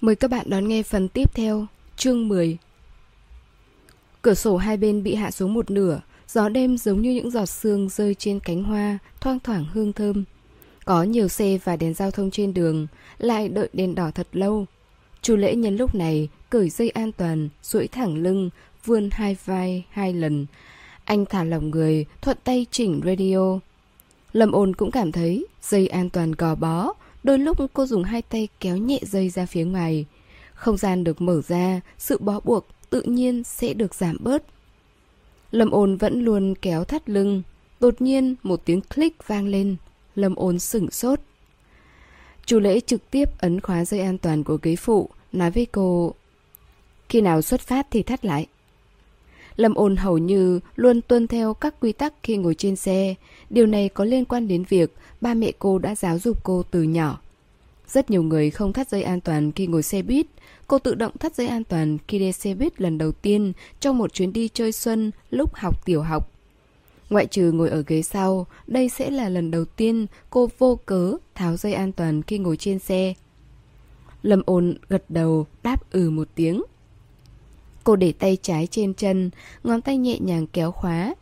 Mời các bạn đón nghe phần tiếp theo, chương 10. Cửa sổ hai bên bị hạ xuống một nửa, gió đêm giống như những giọt sương rơi trên cánh hoa, thoang thoảng hương thơm. Có nhiều xe và đèn giao thông trên đường, lại đợi đèn đỏ thật lâu. Chu lễ nhân lúc này cởi dây an toàn, duỗi thẳng lưng, vươn hai vai hai lần. Anh thả lỏng người, thuận tay chỉnh radio. Lâm ôn cũng cảm thấy dây an toàn gò bó, đôi lúc cô dùng hai tay kéo nhẹ dây ra phía ngoài. Không gian được mở ra, sự bó buộc tự nhiên sẽ được giảm bớt. Lâm ôn vẫn luôn kéo thắt lưng. Đột nhiên một tiếng click vang lên. Lâm ôn sửng sốt. chủ lễ trực tiếp ấn khóa dây an toàn của ghế phụ, nói với cô Khi nào xuất phát thì thắt lại. Lâm ôn hầu như luôn tuân theo các quy tắc khi ngồi trên xe. Điều này có liên quan đến việc ba mẹ cô đã giáo dục cô từ nhỏ. Rất nhiều người không thắt dây an toàn khi ngồi xe buýt. Cô tự động thắt dây an toàn khi đi xe buýt lần đầu tiên trong một chuyến đi chơi xuân lúc học tiểu học. Ngoại trừ ngồi ở ghế sau, đây sẽ là lần đầu tiên cô vô cớ tháo dây an toàn khi ngồi trên xe. Lâm ôn gật đầu, đáp ừ một tiếng. Cô để tay trái trên chân, ngón tay nhẹ nhàng kéo khóa.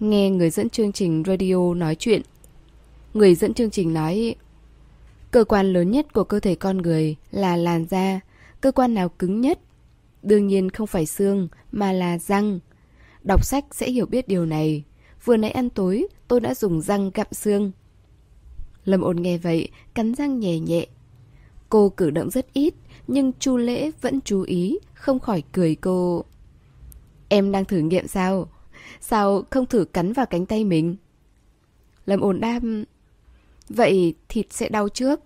Nghe người dẫn chương trình radio nói chuyện. Người dẫn chương trình nói Cơ quan lớn nhất của cơ thể con người là làn da. Cơ quan nào cứng nhất? Đương nhiên không phải xương, mà là răng. Đọc sách sẽ hiểu biết điều này. Vừa nãy ăn tối, tôi đã dùng răng gặm xương. Lâm ôn nghe vậy, cắn răng nhẹ nhẹ. Cô cử động rất ít, nhưng Chu Lễ vẫn chú ý, không khỏi cười cô. Em đang thử nghiệm sao? Sao không thử cắn vào cánh tay mình? Lâm ổn đam... Vậy thịt sẽ đau trước.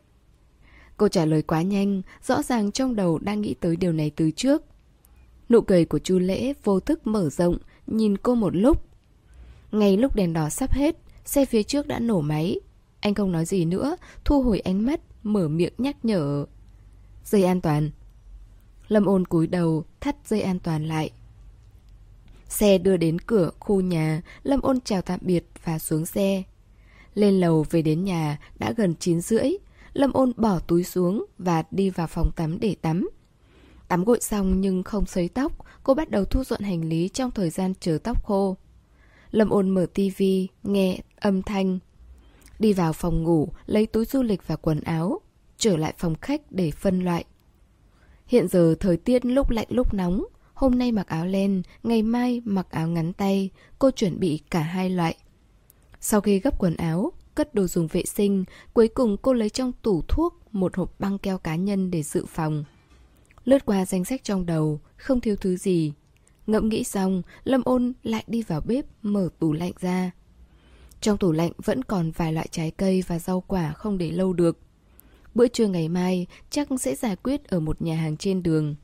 Cô trả lời quá nhanh, rõ ràng trong đầu đang nghĩ tới điều này từ trước. Nụ cười của Chu Lễ vô thức mở rộng, nhìn cô một lúc. Ngay lúc đèn đỏ sắp hết, xe phía trước đã nổ máy. Anh không nói gì nữa, thu hồi ánh mắt, mở miệng nhắc nhở. Dây an toàn. Lâm ôn cúi đầu, thắt dây an toàn lại. Xe đưa đến cửa khu nhà, Lâm ôn chào tạm biệt và xuống xe. Lên lầu về đến nhà đã gần 9 rưỡi. Lâm ôn bỏ túi xuống và đi vào phòng tắm để tắm. Tắm gội xong nhưng không sấy tóc, cô bắt đầu thu dọn hành lý trong thời gian chờ tóc khô. Lâm ôn mở tivi, nghe âm thanh. Đi vào phòng ngủ, lấy túi du lịch và quần áo, trở lại phòng khách để phân loại. Hiện giờ thời tiết lúc lạnh lúc nóng, hôm nay mặc áo len, ngày mai mặc áo ngắn tay, cô chuẩn bị cả hai loại. Sau khi gấp quần áo, cất đồ dùng vệ sinh, cuối cùng cô lấy trong tủ thuốc một hộp băng keo cá nhân để dự phòng. Lướt qua danh sách trong đầu, không thiếu thứ gì. Ngẫm nghĩ xong, Lâm ôn lại đi vào bếp mở tủ lạnh ra. Trong tủ lạnh vẫn còn vài loại trái cây và rau quả không để lâu được. Bữa trưa ngày mai chắc sẽ giải quyết ở một nhà hàng trên đường.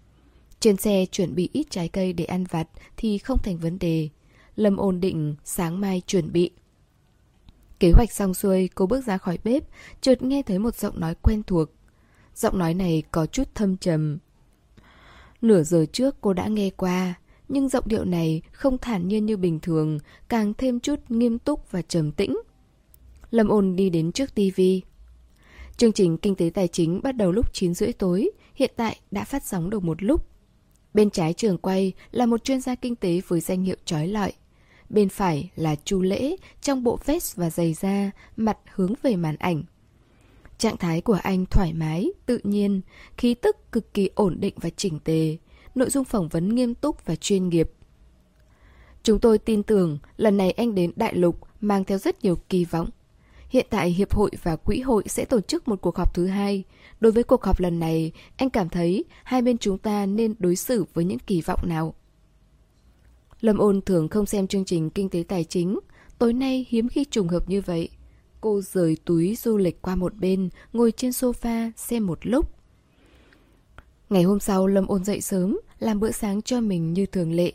Trên xe chuẩn bị ít trái cây để ăn vặt thì không thành vấn đề. Lâm ổn định sáng mai chuẩn bị. Kế hoạch xong xuôi, cô bước ra khỏi bếp, chợt nghe thấy một giọng nói quen thuộc. Giọng nói này có chút thâm trầm. Nửa giờ trước cô đã nghe qua, nhưng giọng điệu này không thản nhiên như bình thường, càng thêm chút nghiêm túc và trầm tĩnh. Lâm ôn đi đến trước tivi. Chương trình Kinh tế Tài chính bắt đầu lúc 9 rưỡi tối, hiện tại đã phát sóng được một lúc. Bên trái trường quay là một chuyên gia kinh tế với danh hiệu trói lọi. Bên phải là Chu Lễ trong bộ vest và giày da, mặt hướng về màn ảnh. Trạng thái của anh thoải mái, tự nhiên, khí tức cực kỳ ổn định và chỉnh tề, nội dung phỏng vấn nghiêm túc và chuyên nghiệp. Chúng tôi tin tưởng lần này anh đến Đại Lục mang theo rất nhiều kỳ vọng. Hiện tại Hiệp hội và Quỹ hội sẽ tổ chức một cuộc họp thứ hai. Đối với cuộc họp lần này, anh cảm thấy hai bên chúng ta nên đối xử với những kỳ vọng nào? Lâm ôn thường không xem chương trình kinh tế tài chính. Tối nay hiếm khi trùng hợp như vậy. Cô rời túi du lịch qua một bên, ngồi trên sofa xem một lúc. Ngày hôm sau Lâm ôn dậy sớm, làm bữa sáng cho mình như thường lệ.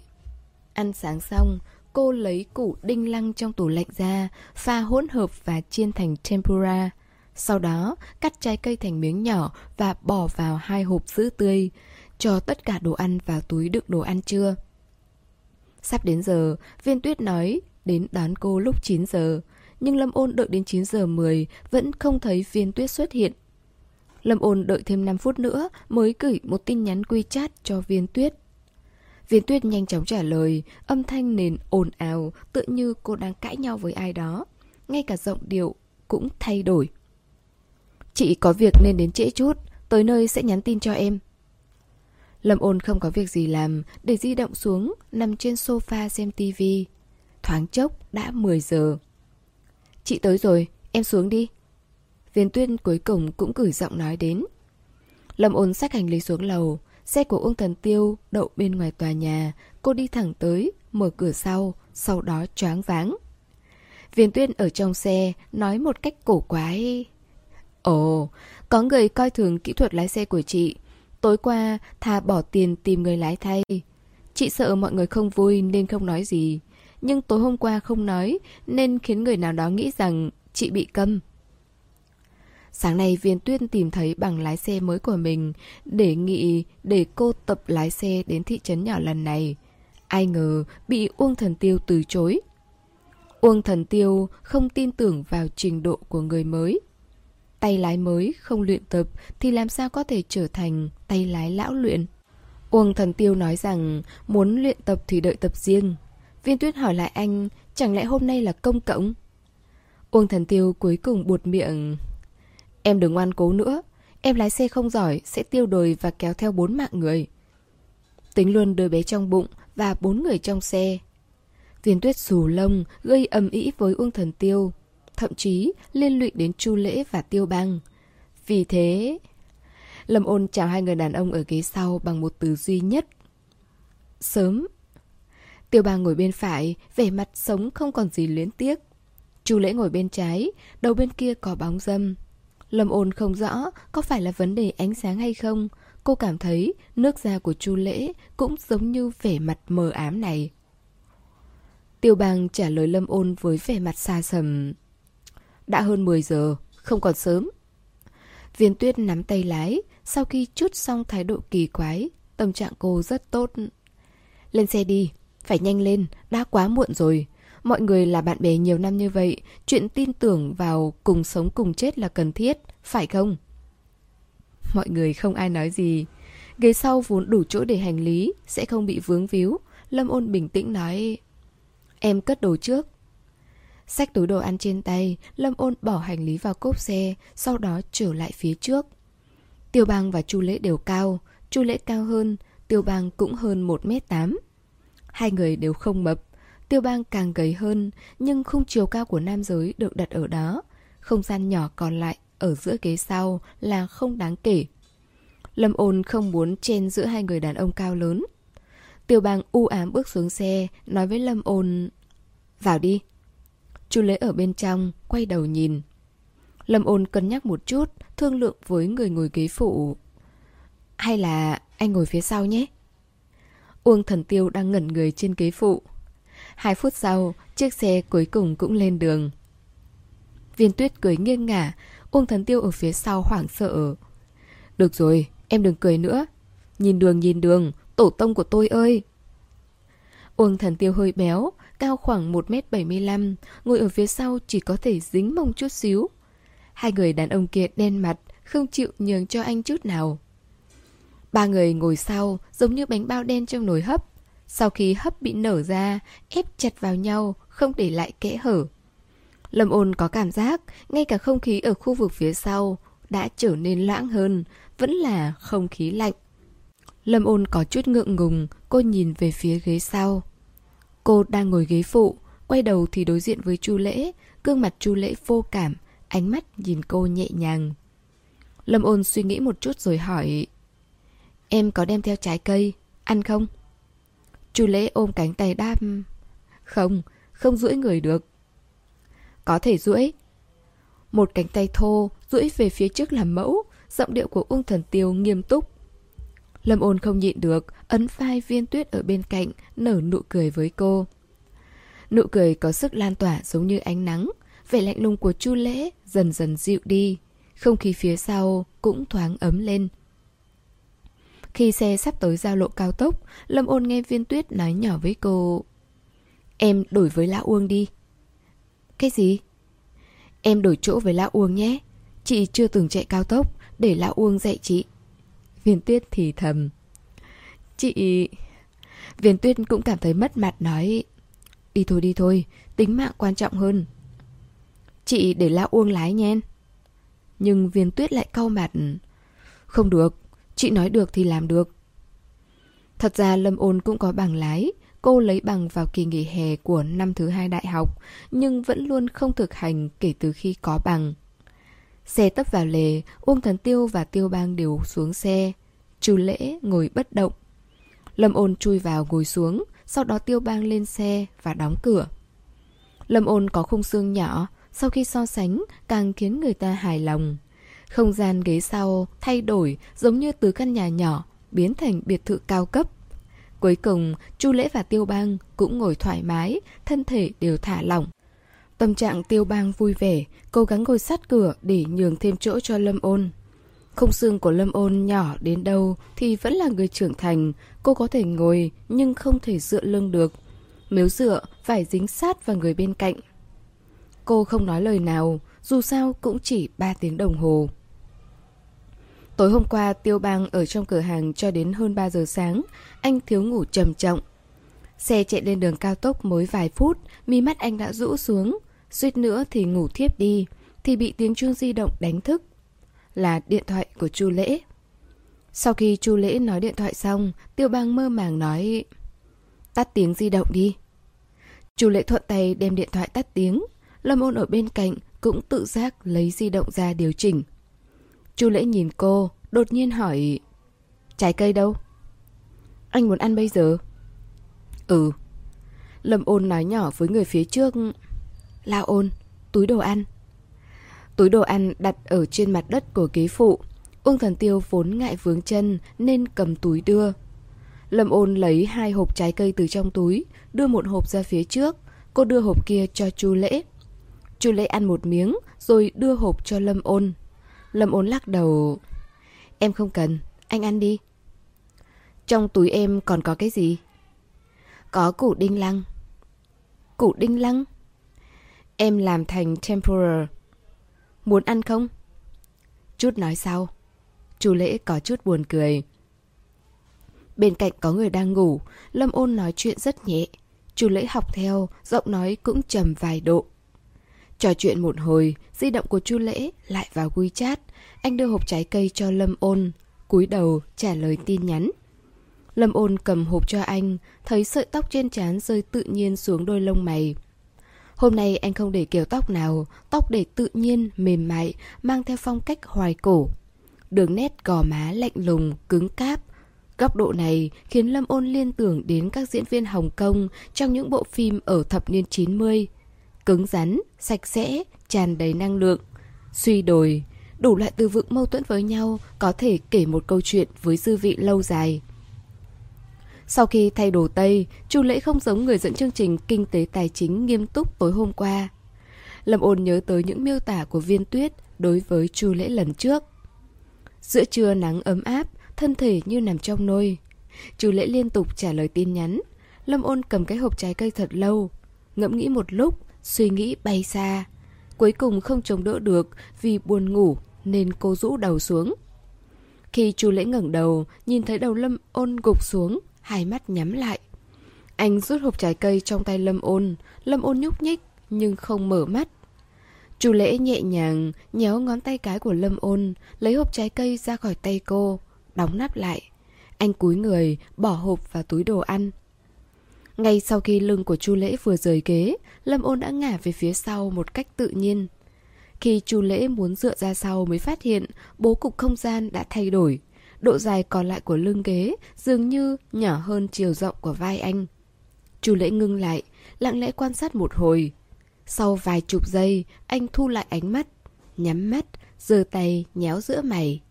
Ăn sáng xong, cô lấy củ đinh lăng trong tủ lạnh ra, pha hỗn hợp và chiên thành tempura. Sau đó, cắt trái cây thành miếng nhỏ và bỏ vào hai hộp sữa tươi, cho tất cả đồ ăn vào túi đựng đồ ăn trưa. Sắp đến giờ, viên tuyết nói đến đón cô lúc 9 giờ, nhưng Lâm Ôn đợi đến 9 giờ 10 vẫn không thấy viên tuyết xuất hiện. Lâm ôn đợi thêm 5 phút nữa mới gửi một tin nhắn quy chat cho viên tuyết. Viên tuyết nhanh chóng trả lời, âm thanh nền ồn ào, tự như cô đang cãi nhau với ai đó. Ngay cả giọng điệu cũng thay đổi. Chị có việc nên đến trễ chút, tới nơi sẽ nhắn tin cho em. Lâm ôn không có việc gì làm, để di động xuống, nằm trên sofa xem tivi. Thoáng chốc, đã 10 giờ. Chị tới rồi, em xuống đi. Viên tuyên cuối cùng cũng gửi giọng nói đến. Lâm ôn xách hành lý xuống lầu, xe của Uông Thần Tiêu đậu bên ngoài tòa nhà, cô đi thẳng tới, mở cửa sau, sau đó choáng váng. Viên tuyên ở trong xe, nói một cách cổ quái. Ồ, có người coi thường kỹ thuật lái xe của chị. Tối qua, thà bỏ tiền tìm người lái thay. Chị sợ mọi người không vui nên không nói gì. Nhưng tối hôm qua không nói nên khiến người nào đó nghĩ rằng chị bị câm. Sáng nay Viên Tuyên tìm thấy bằng lái xe mới của mình, để nghị để cô tập lái xe đến thị trấn nhỏ lần này. Ai ngờ bị Uông Thần Tiêu từ chối. Uông Thần Tiêu không tin tưởng vào trình độ của người mới. Tay lái mới không luyện tập thì làm sao có thể trở thành tay lái lão luyện. Uông Thần Tiêu nói rằng muốn luyện tập thì đợi tập riêng. Viên Tuyết hỏi lại anh, chẳng lẽ hôm nay là công cộng? Uông Thần Tiêu cuối cùng buột miệng Em đừng ngoan cố nữa Em lái xe không giỏi Sẽ tiêu đời và kéo theo bốn mạng người Tính luôn đứa bé trong bụng Và bốn người trong xe Viên tuyết xù lông Gây ầm ĩ với Uông Thần Tiêu Thậm chí liên lụy đến Chu Lễ và Tiêu Bang Vì thế, Lâm ôn chào hai người đàn ông ở ghế sau Bằng một từ duy nhất Sớm Tiêu Bang ngồi bên phải, Vẻ mặt sống không còn gì luyến tiếc Chu Lễ ngồi bên trái, Đầu bên kia có bóng dâm Lâm ôn không rõ có phải là vấn đề ánh sáng hay không. Cô cảm thấy nước da của Chu Lễ cũng giống như vẻ mặt mờ ám này. Tiêu bang trả lời Lâm ôn với vẻ mặt xa sầm. Đã hơn 10 giờ, không còn sớm. Viên tuyết nắm tay lái, sau khi chút xong thái độ kỳ quái, tâm trạng cô rất tốt. Lên xe đi, phải nhanh lên, đã quá muộn rồi. Mọi người là bạn bè nhiều năm như vậy, chuyện tin tưởng vào cùng sống cùng chết là cần thiết, phải không? Mọi người không ai nói gì. Ghế sau vốn đủ chỗ để hành lý, sẽ không bị vướng víu. Lâm ôn bình tĩnh nói Em cất đồ trước. Xách túi đồ ăn trên tay, Lâm ôn bỏ hành lý vào cốp xe, sau đó trở lại phía trước. Tiêu bang và Chu Lễ đều cao, Chu Lễ cao hơn, Tiêu bang cũng hơn 1m8. Hai người đều không mập, Tiêu bang càng gầy hơn, nhưng khung chiều cao của nam giới được đặt ở đó. Không gian nhỏ còn lại ở giữa ghế sau là không đáng kể. Lâm ôn không muốn chen giữa hai người đàn ông cao lớn. Tiêu bang u ám bước xuống xe, nói với Lâm ôn... Vào đi. Chu Lễ ở bên trong, quay đầu nhìn. Lâm ôn cân nhắc một chút, thương lượng với người ngồi ghế phụ. Hay là anh ngồi phía sau nhé? Uông thần tiêu đang ngẩn người trên ghế phụ. Hai phút sau, chiếc xe cuối cùng cũng lên đường. Viên tuyết cười nghiêng ngả, Uông Thần Tiêu ở phía sau hoảng sợ. Được rồi, em đừng cười nữa. Nhìn đường nhìn đường, tổ tông của tôi ơi! Uông Thần Tiêu hơi béo, cao khoảng 1m75, ngồi ở phía sau chỉ có thể dính mông chút xíu. Hai người đàn ông kia đen mặt, không chịu nhường cho anh chút nào. Ba người ngồi sau, giống như bánh bao đen trong nồi hấp, sau khi hấp bị nở ra, ép chặt vào nhau, không để lại kẽ hở. Lâm ôn có cảm giác, ngay cả không khí ở khu vực phía sau đã trở nên loãng hơn, vẫn là không khí lạnh. Lâm ôn có chút ngượng ngùng, cô nhìn về phía ghế sau. Cô đang ngồi ghế phụ, quay đầu thì đối diện với Chu Lễ, gương mặt Chu Lễ vô cảm, ánh mắt nhìn cô nhẹ nhàng. Lâm ôn suy nghĩ một chút rồi hỏi Em có đem theo trái cây, ăn không? Chu lễ ôm cánh tay đáp Không, không duỗi người được Có thể duỗi Một cánh tay thô duỗi về phía trước làm mẫu Giọng điệu của ung thần tiêu nghiêm túc Lâm ôn không nhịn được Ấn vai viên tuyết ở bên cạnh Nở nụ cười với cô Nụ cười có sức lan tỏa giống như ánh nắng Vẻ lạnh lùng của chu lễ Dần dần dịu đi Không khí phía sau cũng thoáng ấm lên khi xe sắp tới giao lộ cao tốc, Lâm ôn nghe viên tuyết nói nhỏ với cô Em đổi với Lão Uông đi Cái gì? Em đổi chỗ với Lão Uông nhé Chị chưa từng chạy cao tốc để lão Uông dạy chị. Viên tuyết thì thầm. Chị... Viên tuyết cũng cảm thấy mất mặt nói Đi thôi đi thôi, tính mạng quan trọng hơn. Chị để lão Uông lái nhen Nhưng viên tuyết lại cau mặt. Không được, chị nói được thì làm được. Thật ra Lâm Ôn cũng có bằng lái Cô lấy bằng vào kỳ nghỉ hè của năm thứ hai đại học Nhưng vẫn luôn không thực hành kể từ khi có bằng. Xe tấp vào lề, Uông Thần Tiêu và Tiêu Bang đều xuống xe Chu Lễ ngồi bất động Lâm ôn chui vào ngồi xuống, sau đó tiêu bang lên xe và đóng cửa. Lâm ôn có khung xương nhỏ, sau khi so sánh càng khiến người ta hài lòng. Không gian ghế sau thay đổi giống như từ căn nhà nhỏ biến thành biệt thự cao cấp. Cuối cùng, Chu Lễ và Tiêu Bang cũng ngồi thoải mái, thân thể đều thả lỏng. Tâm trạng Tiêu Bang vui vẻ, cố gắng ngồi sát cửa để nhường thêm chỗ cho Lâm Ôn. không xương của Lâm Ôn nhỏ đến đâu thì vẫn là người trưởng thành, cô có thể ngồi nhưng không thể dựa lưng được. Nếu dựa, phải dính sát vào người bên cạnh. Cô không nói lời nào, dù sao cũng chỉ 3 tiếng đồng hồ. Tối hôm qua, Tiêu Bang ở trong cửa hàng cho đến hơn 3 giờ sáng, anh thiếu ngủ trầm trọng. Xe chạy lên đường cao tốc mới vài phút, mi mắt anh đã rũ xuống, suýt nữa thì ngủ thiếp đi, thì bị tiếng chuông di động đánh thức là điện thoại của Chu Lễ. Sau khi Chu Lễ nói điện thoại xong, Tiêu Bang mơ màng nói: "Tắt tiếng di động đi." Chu Lễ thuận tay đem điện thoại tắt tiếng, Lâm Ôn ở bên cạnh cũng tự giác lấy di động ra điều chỉnh. Chu Lễ nhìn cô, đột nhiên hỏi: "Trái cây đâu?" "Anh muốn ăn bây giờ?" "Ừ." Lâm Ôn nói nhỏ với người phía trước: "Lao Ôn, túi đồ ăn." Túi đồ ăn đặt ở trên mặt đất của ghế phụ. Uông thần tiêu vốn ngại vướng chân nên cầm túi đưa. Lâm ôn lấy hai hộp trái cây từ trong túi, đưa một hộp ra phía trước. Cô đưa hộp kia cho chu lễ. Chu lễ ăn một miếng rồi đưa hộp cho Lâm ôn. Lâm ôn lắc đầu. Em không cần, anh ăn đi. Trong túi em còn có cái gì? Có củ đinh lăng. Củ đinh lăng? Em làm thành tempura Muốn ăn không? Chút nói sau. Chu lễ có chút buồn cười. Bên cạnh có người đang ngủ, Lâm ôn nói chuyện rất nhẹ. Chu lễ học theo, giọng nói cũng trầm vài độ. Trò chuyện một hồi, di động của Chu Lễ lại vào WeChat. Anh đưa hộp trái cây cho Lâm Ôn, cúi đầu trả lời tin nhắn. Lâm Ôn cầm hộp cho anh, thấy sợi tóc trên trán rơi tự nhiên xuống đôi lông mày. Hôm nay anh không để kiểu tóc nào, tóc để tự nhiên, mềm mại, mang theo phong cách hoài cổ. Đường nét gò má lạnh lùng, cứng cáp. Góc độ này khiến Lâm Ôn liên tưởng đến các diễn viên Hồng Kông trong những bộ phim ở thập niên 90. Cứng rắn, sạch sẽ, tràn đầy năng lượng. Suy đồi, đủ loại từ vựng mâu thuẫn với nhau có thể kể một câu chuyện với dư vị lâu dài. Sau khi thay đồ Tây, Chu Lễ không giống người dẫn chương trình kinh tế tài chính nghiêm túc tối hôm qua. Lâm ôn nhớ tới những miêu tả của viên tuyết đối với Chu Lễ lần trước. Giữa trưa nắng ấm áp, thân thể như nằm trong nôi. Chu Lễ liên tục trả lời tin nhắn. Lâm ôn cầm cái hộp trái cây thật lâu. Ngẫm nghĩ một lúc, suy nghĩ bay xa. Cuối cùng không chống đỡ được vì buồn ngủ nên cô rũ đầu xuống. Khi Chu Lễ ngẩng đầu, nhìn thấy đầu Lâm ôn gục xuống, hai mắt nhắm lại. Anh rút hộp trái cây trong tay Lâm ôn, Lâm ôn nhúc nhích nhưng không mở mắt. Chu lễ nhẹ nhàng nhéo ngón tay cái của Lâm ôn, lấy hộp trái cây ra khỏi tay cô, đóng nắp lại. Anh cúi người, bỏ hộp vào túi đồ ăn. Ngay sau khi lưng của Chu Lễ vừa rời ghế, Lâm Ôn đã ngả về phía sau một cách tự nhiên. Khi Chu Lễ muốn dựa ra sau mới phát hiện bố cục không gian đã thay đổi. Độ dài còn lại của lưng ghế dường như nhỏ hơn chiều rộng của vai anh. Chu lễ ngưng lại, lặng lẽ quan sát một hồi. Sau vài chục giây, anh thu lại ánh mắt, nhắm mắt, giơ tay nhéo giữa mày.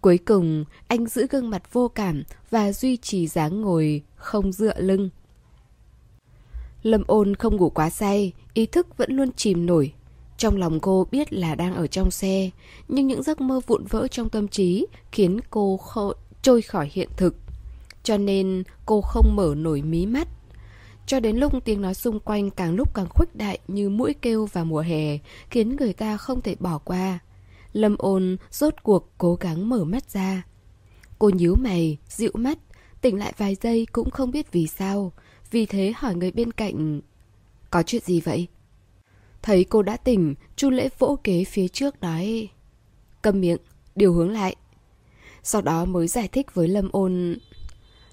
Cuối cùng, anh giữ gương mặt vô cảm và duy trì dáng ngồi, không dựa lưng. Lâm ôn không ngủ quá say, ý thức vẫn luôn chìm nổi. Trong lòng cô biết là đang ở trong xe, nhưng những giấc mơ vụn vỡ trong tâm trí khiến cô khô, trôi khỏi hiện thực. Cho nên cô không mở nổi mí mắt. Cho đến lúc tiếng nói xung quanh càng lúc càng khuếch đại như mũi kêu vào mùa hè, khiến người ta không thể bỏ qua. Lâm ôn rốt cuộc cố gắng mở mắt ra. Cô nhíu mày, dịu mắt, tỉnh lại vài giây cũng không biết vì sao. Vì thế hỏi người bên cạnh, có chuyện gì vậy? Thấy cô đã tỉnh, Chu Lễ vỗ kế phía trước nói, cầm miệng, điều hướng lại. Sau đó mới giải thích với Lâm ôn,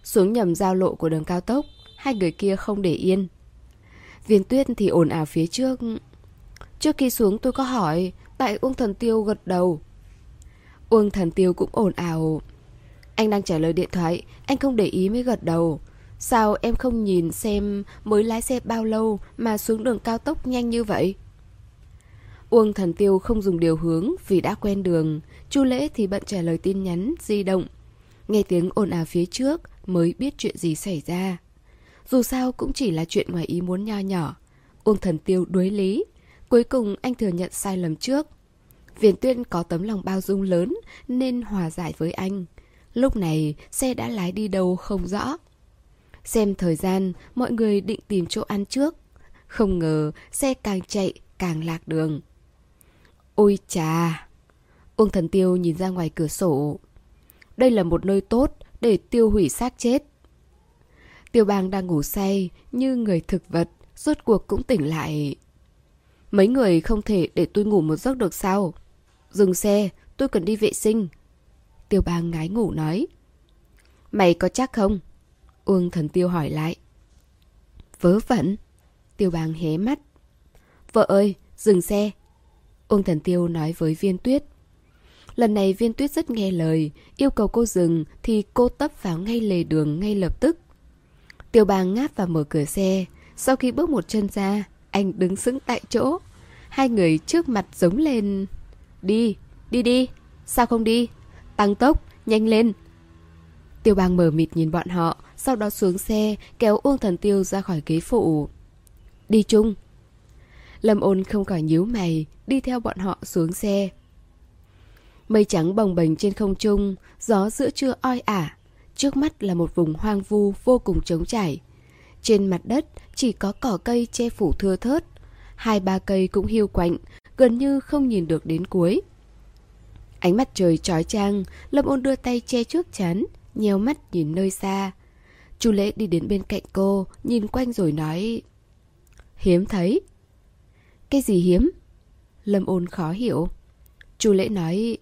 xuống nhầm giao lộ của đường cao tốc, hai người kia không để yên. Viên tuyết thì ồn ào phía trước. Trước khi xuống tôi có hỏi, tại Uông Thần Tiêu gật đầu. Uông Thần Tiêu cũng ồn ào. Anh đang trả lời điện thoại, anh không để ý mới gật đầu. Sao em không nhìn xem mới lái xe bao lâu mà xuống đường cao tốc nhanh như vậy? Uông Thần Tiêu không dùng điều hướng vì đã quen đường. Chu Lễ thì bận trả lời tin nhắn, di động. Nghe tiếng ồn ào phía trước mới biết chuyện gì xảy ra. Dù sao cũng chỉ là chuyện ngoài ý muốn nho nhỏ. Uông Thần Tiêu đuối lý. Cuối cùng anh thừa nhận sai lầm trước. Viền Tuyên có tấm lòng bao dung lớn nên hòa giải với anh. Lúc này xe đã lái đi đâu không rõ. Xem thời gian, mọi người định tìm chỗ ăn trước. Không ngờ xe càng chạy càng lạc đường. Ôi chà! Uông Thần Tiêu nhìn ra ngoài cửa sổ. Đây là một nơi tốt để tiêu hủy xác chết. Tiêu bang đang ngủ say như người thực vật, rốt cuộc cũng tỉnh lại. Mấy người không thể để tôi ngủ một giấc được sao? Dừng xe, tôi cần đi vệ sinh. Tiêu bang ngái ngủ nói. Mày có chắc không? Uông thần tiêu hỏi lại. Vớ vẩn. Tiêu bang hé mắt. Vợ ơi, dừng xe. Uông thần tiêu nói với viên tuyết. Lần này viên tuyết rất nghe lời, yêu cầu cô dừng thì cô tấp vào ngay lề đường ngay lập tức. Tiêu bang ngáp và mở cửa xe. Sau khi bước một chân ra, anh đứng sững tại chỗ. Hai người trước mặt giống lên. Đi, đi đi, sao không đi? Tăng tốc, nhanh lên. Tiêu bang mở mịt nhìn bọn họ, sau đó xuống xe, kéo Uông Thần Tiêu ra khỏi ghế phụ. Đi chung. Lâm ôn không khỏi nhíu mày, đi theo bọn họ xuống xe. Mây trắng bồng bềnh trên không trung, gió giữa trưa oi ả. Trước mắt là một vùng hoang vu vô cùng trống trải. Trên mặt đất chỉ có cỏ cây che phủ thưa thớt. Hai ba cây cũng hiu quạnh, gần như không nhìn được đến cuối. Ánh mặt trời trói trang, Lâm ôn đưa tay che trước chán, nheo mắt nhìn nơi xa. Chu lễ đi đến bên cạnh cô, nhìn quanh rồi nói Hiếm thấy Cái gì hiếm? Lâm ôn khó hiểu Chu lễ nói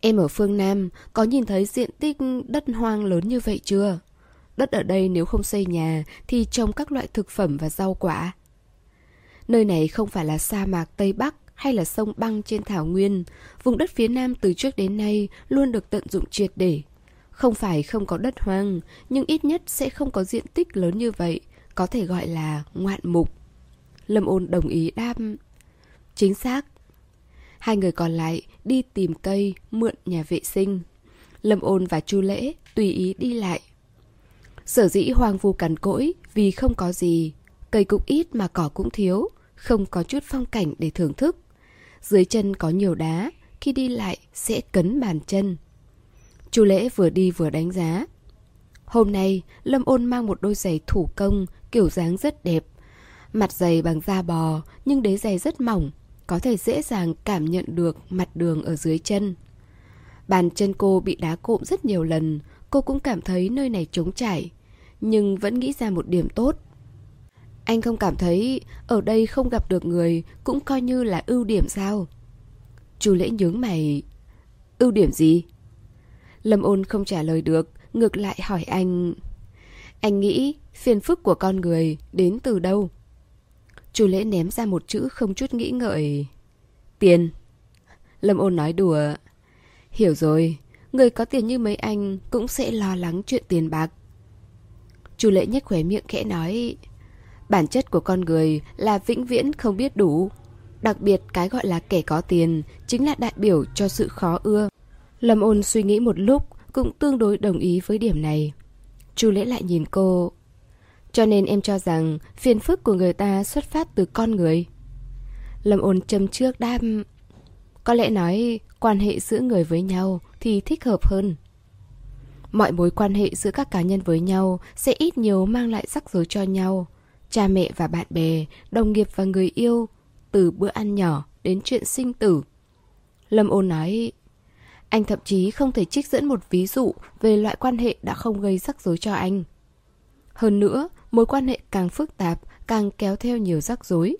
Em ở phương Nam có nhìn thấy diện tích đất hoang lớn như vậy chưa? Đất ở đây nếu không xây nhà thì trồng các loại thực phẩm và rau quả. Nơi này không phải là sa mạc Tây Bắc hay là sông băng trên thảo nguyên. Vùng đất phía Nam từ trước đến nay luôn được tận dụng triệt để. Không phải không có đất hoang, nhưng ít nhất sẽ không có diện tích lớn như vậy, có thể gọi là ngoạn mục. Lâm ôn đồng ý đáp. Chính xác, Hai người còn lại đi tìm cây, mượn nhà vệ sinh. Lâm ôn và Chu Lễ tùy ý đi lại. Sở dĩ hoang vu cằn cỗi vì không có gì. Cây cũng ít mà cỏ cũng thiếu, không có chút phong cảnh để thưởng thức. Dưới chân có nhiều đá, khi đi lại sẽ cấn bàn chân. Chu Lễ vừa đi vừa đánh giá. Hôm nay, Lâm Ôn mang một đôi giày thủ công, kiểu dáng rất đẹp. Mặt giày bằng da bò, nhưng đế giày rất mỏng, có thể dễ dàng cảm nhận được mặt đường ở dưới chân. Bàn chân cô bị đá cộm rất nhiều lần, cô cũng cảm thấy nơi này trống trải, nhưng vẫn nghĩ ra một điểm tốt. Anh không cảm thấy ở đây không gặp được người cũng coi như là ưu điểm sao? Chu lễ nhướng mày. Ưu điểm gì? Lâm ôn không trả lời được, ngược lại hỏi anh. Anh nghĩ phiền phức của con người đến từ đâu? Chu lễ ném ra một chữ không chút nghĩ ngợi. Tiền. Lâm ôn nói đùa. Hiểu rồi, người có tiền như mấy anh cũng sẽ lo lắng chuyện tiền bạc. Chu lễ nhếch khóe miệng khẽ nói. Bản chất của con người là vĩnh viễn không biết đủ. Đặc biệt cái gọi là kẻ có tiền chính là đại biểu cho sự khó ưa. Lâm ôn suy nghĩ một lúc cũng tương đối đồng ý với điểm này. Chu lễ lại nhìn cô. Cho nên em cho rằng phiền phức của người ta xuất phát từ con người. Lâm ôn châm trước đam... Có lẽ nói quan hệ giữa người với nhau thì thích hợp hơn. Mọi mối quan hệ giữa các cá nhân với nhau sẽ ít nhiều mang lại rắc rối cho nhau. Cha mẹ và bạn bè, đồng nghiệp và người yêu, từ bữa ăn nhỏ đến chuyện sinh tử. Lâm ôn nói, anh thậm chí không thể trích dẫn một ví dụ về loại quan hệ đã không gây rắc rối cho anh. Hơn nữa, mối quan hệ càng phức tạp, càng kéo theo nhiều rắc rối.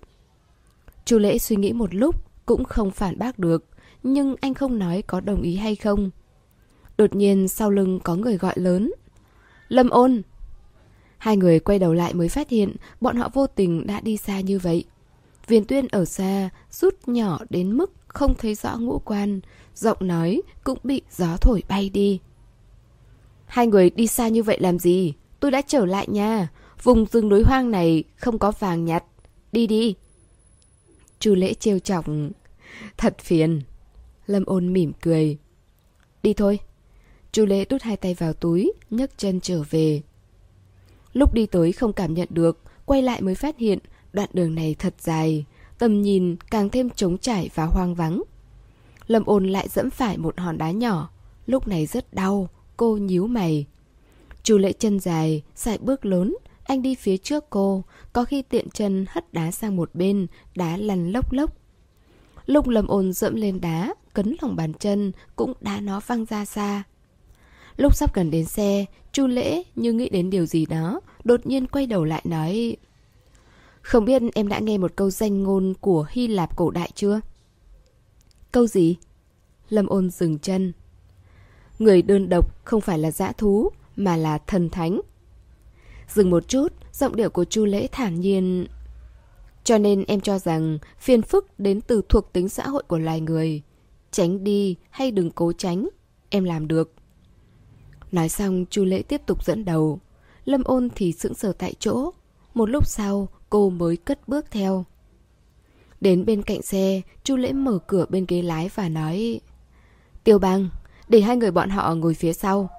Chu Lễ suy nghĩ một lúc, cũng không phản bác được, nhưng anh không nói có đồng ý hay không. Đột nhiên sau lưng có người gọi lớn. Lâm ôn! Hai người quay đầu lại mới phát hiện bọn họ vô tình đã đi xa như vậy. Viên tuyên ở xa, rút nhỏ đến mức không thấy rõ ngũ quan, giọng nói cũng bị gió thổi bay đi. Hai người đi xa như vậy làm gì? Tôi đã trở lại nha. Vùng rừng núi hoang này không có vàng nhặt. Đi đi. Chu lễ trêu chọc. Thật phiền. Lâm ôn mỉm cười. Đi thôi. Chu lễ đút hai tay vào túi, nhấc chân trở về. Lúc đi tới không cảm nhận được, quay lại mới phát hiện đoạn đường này thật dài, tầm nhìn càng thêm trống trải và hoang vắng. Lâm ôn lại dẫm phải một hòn đá nhỏ, lúc này rất đau, cô nhíu mày. Chu lễ chân dài, sải bước lớn, anh đi phía trước cô, có khi tiện chân hất đá sang một bên, đá lăn lốc lốc. Lúc lâm ôn dẫm lên đá, cấn lòng bàn chân, cũng đá nó văng ra xa. Lúc sắp gần đến xe, Chu Lễ như nghĩ đến điều gì đó, đột nhiên quay đầu lại nói không biết em đã nghe một câu danh ngôn của Hy Lạp cổ đại chưa? Câu gì? Lâm ôn dừng chân. Người đơn độc không phải là dã thú, mà là thần thánh. Dừng một chút, giọng điệu của Chu Lễ thản nhiên. Cho nên em cho rằng phiền phức đến từ thuộc tính xã hội của loài người. Tránh đi hay đừng cố tránh, em làm được. Nói xong chu lễ tiếp tục dẫn đầu Lâm ôn thì sững sờ tại chỗ Một lúc sau cô mới cất bước theo. Đến bên cạnh xe chu lễ mở cửa bên ghế lái và nói Tiêu băng Để hai người bọn họ ngồi phía sau.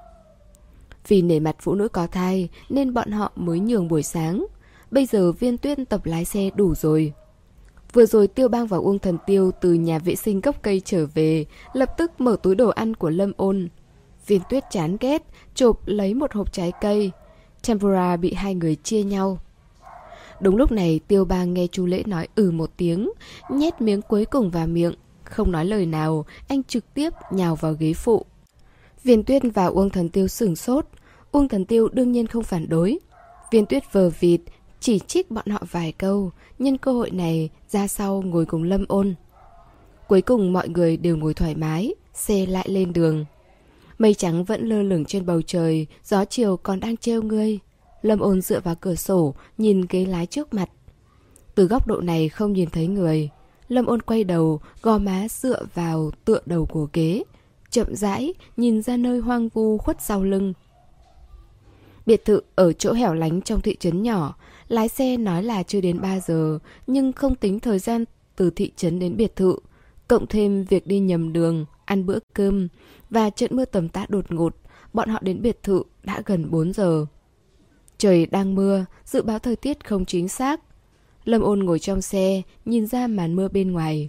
Vì nể mặt phụ nữ có thai Nên bọn họ mới nhường buổi sáng. Bây giờ viên tuyên tập lái xe đủ rồi. Vừa rồi Tiêu Bang và Uông Thần Tiêu từ nhà vệ sinh gốc cây trở về, lập tức mở túi đồ ăn của Lâm Ôn, Viên tuyết chán ghét, chụp lấy một hộp trái cây. Tempura bị hai người chia nhau. Đúng lúc này tiêu bang nghe chu lễ nói ừ một tiếng, nhét miếng cuối cùng vào miệng. Không nói lời nào, anh trực tiếp nhào vào ghế phụ. Viên tuyết và Uông Thần Tiêu sửng sốt. Uông Thần Tiêu đương nhiên không phản đối. Viên tuyết vờ vịt, chỉ trích bọn họ vài câu, nhân cơ hội này ra sau ngồi cùng Lâm ôn. Cuối cùng mọi người đều ngồi thoải mái, xe lại lên đường. Mây trắng vẫn lơ lửng trên bầu trời, gió chiều còn đang trêu ngươi. Lâm ôn dựa vào cửa sổ, nhìn ghế lái trước mặt. Từ góc độ này không nhìn thấy người. Lâm ôn quay đầu, gò má dựa vào tựa đầu của ghế. Chậm rãi, nhìn ra nơi hoang vu khuất sau lưng. Biệt thự ở chỗ hẻo lánh trong thị trấn nhỏ, lái xe nói là chưa đến 3 giờ, nhưng không tính thời gian từ thị trấn đến biệt thự. Cộng thêm việc đi nhầm đường, ăn bữa cơm, và trận mưa tầm tã đột ngột, bọn họ đến biệt thự đã gần 4 giờ. Trời đang mưa, dự báo thời tiết không chính xác. Lâm ôn ngồi trong xe, nhìn ra màn mưa bên ngoài.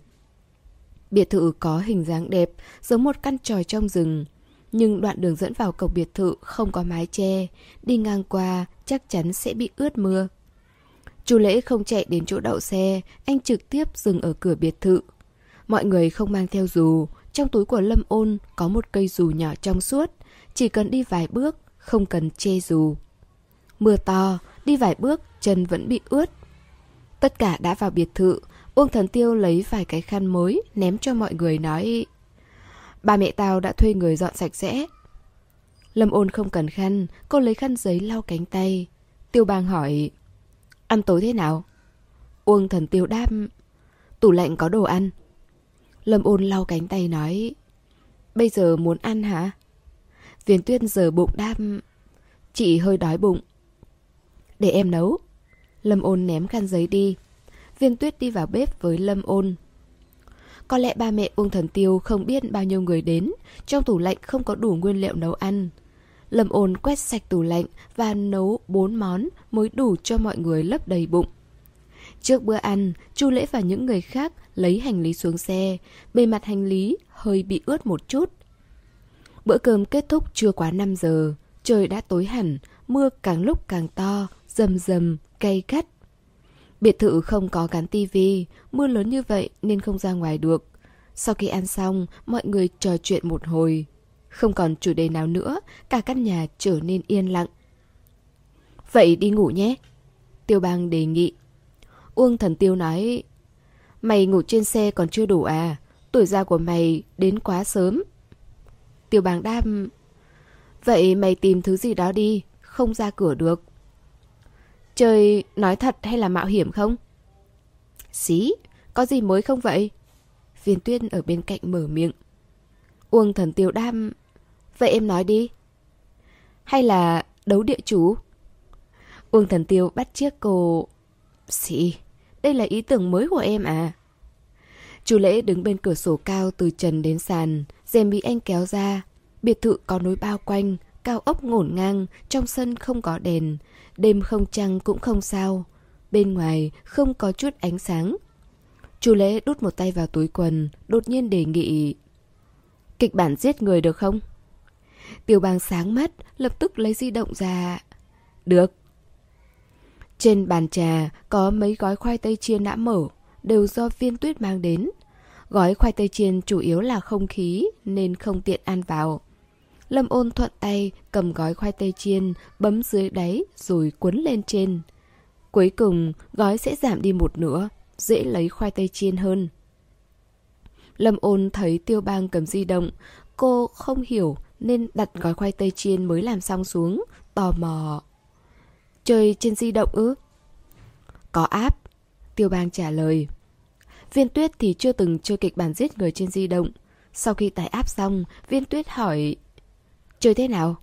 Biệt thự có hình dáng đẹp, giống một căn tròi trong rừng. Nhưng đoạn đường dẫn vào cổng biệt thự không có mái che, đi ngang qua chắc chắn sẽ bị ướt mưa. Chu lễ không chạy đến chỗ đậu xe, anh trực tiếp dừng ở cửa biệt thự. Mọi người không mang theo dù, trong túi của Lâm Ôn có một cây dù nhỏ trong suốt, chỉ cần đi vài bước, không cần che dù. Mưa to, đi vài bước, chân vẫn bị ướt. Tất cả đã vào biệt thự, Uông Thần Tiêu lấy vài cái khăn mới ném cho mọi người nói Ba mẹ tao đã thuê người dọn sạch sẽ. Lâm ôn không cần khăn, cô lấy khăn giấy lau cánh tay. Tiêu bang hỏi Ăn tối thế nào? Uông Thần Tiêu đáp Tủ lạnh có đồ ăn, Lâm ôn lau cánh tay nói Bây giờ muốn ăn hả? Viên tuyết giờ bụng đáp Chị hơi đói bụng để em nấu. Lâm ôn ném khăn giấy đi. Viên tuyết đi vào bếp với Lâm ôn. Có lẽ ba mẹ Uông Thần Tiêu không biết bao nhiêu người đến Trong tủ lạnh không có đủ nguyên liệu nấu ăn. Lâm ôn quét sạch tủ lạnh và nấu bốn món mới đủ cho mọi người lấp đầy bụng. Trước bữa ăn, Chu Lễ và những người khác lấy hành lý xuống xe, bề mặt hành lý hơi bị ướt một chút. Bữa cơm kết thúc chưa quá 5 giờ, trời đã tối hẳn, mưa càng lúc càng to, rầm rầm, cay cắt Biệt thự không có gắn tivi, mưa lớn như vậy nên không ra ngoài được. Sau khi ăn xong, mọi người trò chuyện một hồi. Không còn chủ đề nào nữa, cả căn nhà trở nên yên lặng. Vậy đi ngủ nhé. Tiêu bang đề nghị. Uông thần tiêu nói, Mày ngủ trên xe còn chưa đủ à? Tuổi già của mày đến quá sớm. Tiêu bang đam Vậy mày tìm thứ gì đó đi, không ra cửa được. Chơi nói thật hay là mạo hiểm không? Xí, có gì mới không vậy? Viên tuyên ở bên cạnh mở miệng. Uông thần tiêu đam, vậy em nói đi. Hay là đấu địa chủ? Uông thần tiêu bắt chiếc cô... Xì, đây là ý tưởng mới của em à? Chú Lễ đứng bên cửa sổ cao từ trần đến sàn, rèm bị anh kéo ra. Biệt thự có núi bao quanh, cao ốc ngổn ngang, trong sân không có đèn, đêm không trăng cũng không sao. Bên ngoài không có chút ánh sáng. Chu Lễ đút một tay vào túi quần, đột nhiên đề nghị Kịch bản giết người được không? Tiểu bang sáng mắt, lập tức lấy di động ra. Được. Trên bàn trà có mấy gói khoai tây chiên đã mở, đều do viên tuyết mang đến. Gói khoai tây chiên chủ yếu là không khí nên không tiện ăn vào. Lâm ôn thuận tay cầm gói khoai tây chiên, bấm dưới đáy rồi cuốn lên trên. Cuối cùng, gói sẽ giảm đi một nửa, dễ lấy khoai tây chiên hơn. Lâm ôn thấy tiêu bang cầm di động, cô không hiểu nên đặt gói khoai tây chiên mới làm xong xuống, tò mò. Chơi trên di động ư? Có app. Tiêu bang trả lời. Viên tuyết thì chưa từng chơi kịch bản giết người trên di động. Sau khi tải app xong, viên tuyết hỏi Chơi thế nào?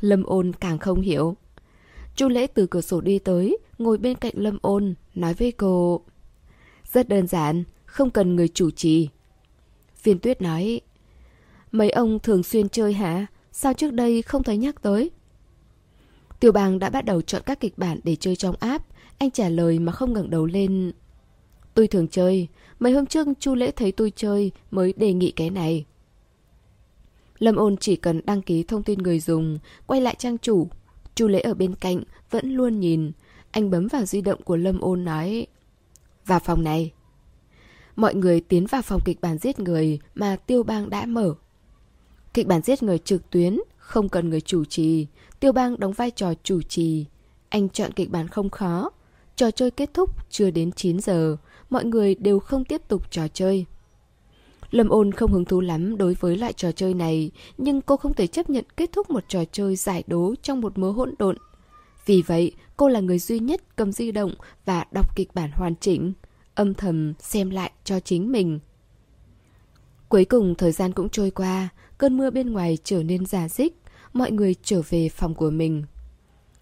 Lâm ôn càng không hiểu. Chu lễ từ cửa sổ đi tới, ngồi bên cạnh Lâm ôn, nói với cô Rất đơn giản, không cần người chủ trì. Viên tuyết nói Mấy ông thường xuyên chơi hả? Sao trước đây không thấy nhắc tới? Tiểu Bàng đã bắt đầu chọn các kịch bản để chơi trong app. Anh trả lời mà không ngẩng đầu lên. Tôi thường chơi. Mấy hôm trước Chu Lễ thấy tôi chơi mới đề nghị cái này. Lâm ôn chỉ cần đăng ký thông tin người dùng, quay lại trang chủ. Chu Lễ ở bên cạnh vẫn luôn nhìn. Anh bấm vào di động của Lâm ôn nói Vào phòng này. Mọi người tiến vào phòng kịch bản giết người mà Tiêu Bang đã mở. Kịch bản giết người trực tuyến, không cần người chủ trì. Tiêu Bang đóng vai trò chủ trì. Anh chọn kịch bản không khó. Trò chơi kết thúc chưa đến 9 giờ. Mọi người đều không tiếp tục trò chơi. Lâm ôn không hứng thú lắm đối với loại trò chơi này, nhưng cô không thể chấp nhận kết thúc một trò chơi giải đố trong một mớ hỗn độn. Vì vậy, cô là người duy nhất cầm di động và đọc kịch bản hoàn chỉnh, âm thầm xem lại cho chính mình. Cuối cùng thời gian cũng trôi qua, cơn mưa bên ngoài trở nên giả dích, mọi người trở về phòng của mình.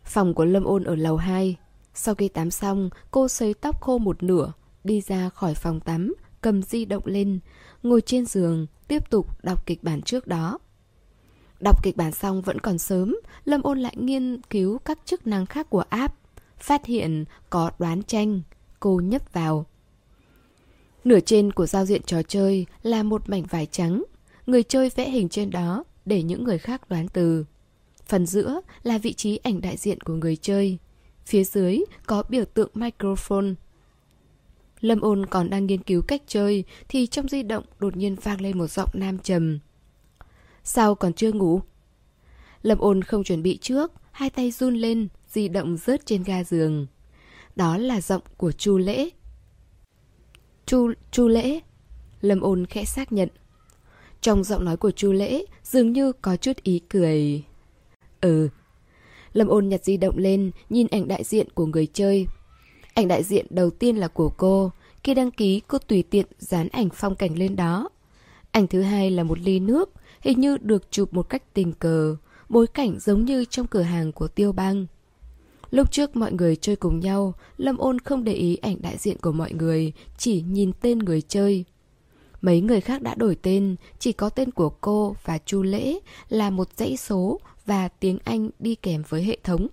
Phòng của Lâm Ôn ở lầu 2. Sau khi tắm xong, cô sấy tóc khô một nửa, đi ra khỏi phòng tắm, cầm di động lên, ngồi trên giường, tiếp tục đọc kịch bản trước đó. Đọc kịch bản xong vẫn còn sớm, Lâm Ôn lại nghiên cứu các chức năng khác của app. Phát hiện có đoán tranh, cô nhấp vào. Nửa trên của giao diện trò chơi là một mảnh vải trắng. Người chơi vẽ hình trên đó để những người khác đoán từ. Phần giữa là vị trí ảnh đại diện của người chơi. Phía dưới có biểu tượng microphone. Lâm ôn còn đang nghiên cứu cách chơi thì trong di động đột nhiên vang lên một giọng nam trầm. Sao còn chưa ngủ? Lâm ôn không chuẩn bị trước, hai tay run lên, di động rớt trên ga giường. Đó là giọng của Chu Lễ. Chu Chu Lễ. Lâm ôn khẽ xác nhận. Trong giọng nói của Chu Lễ dường như có chút ý cười. Ừ. Lâm ôn nhặt di động lên, nhìn ảnh đại diện của người chơi. Ảnh đại diện đầu tiên là của cô. Khi đăng ký, cô tùy tiện dán ảnh phong cảnh lên đó. Ảnh thứ hai là một ly nước, hình như được chụp một cách tình cờ, bối cảnh giống như trong cửa hàng của Tiêu Bang. Lúc trước mọi người chơi cùng nhau, Lâm Ôn không để ý ảnh đại diện của mọi người, chỉ nhìn tên người chơi. Mấy người khác đã đổi tên, chỉ có tên của cô và Chu Lễ là một dãy số và tiếng Anh đi kèm với hệ thống.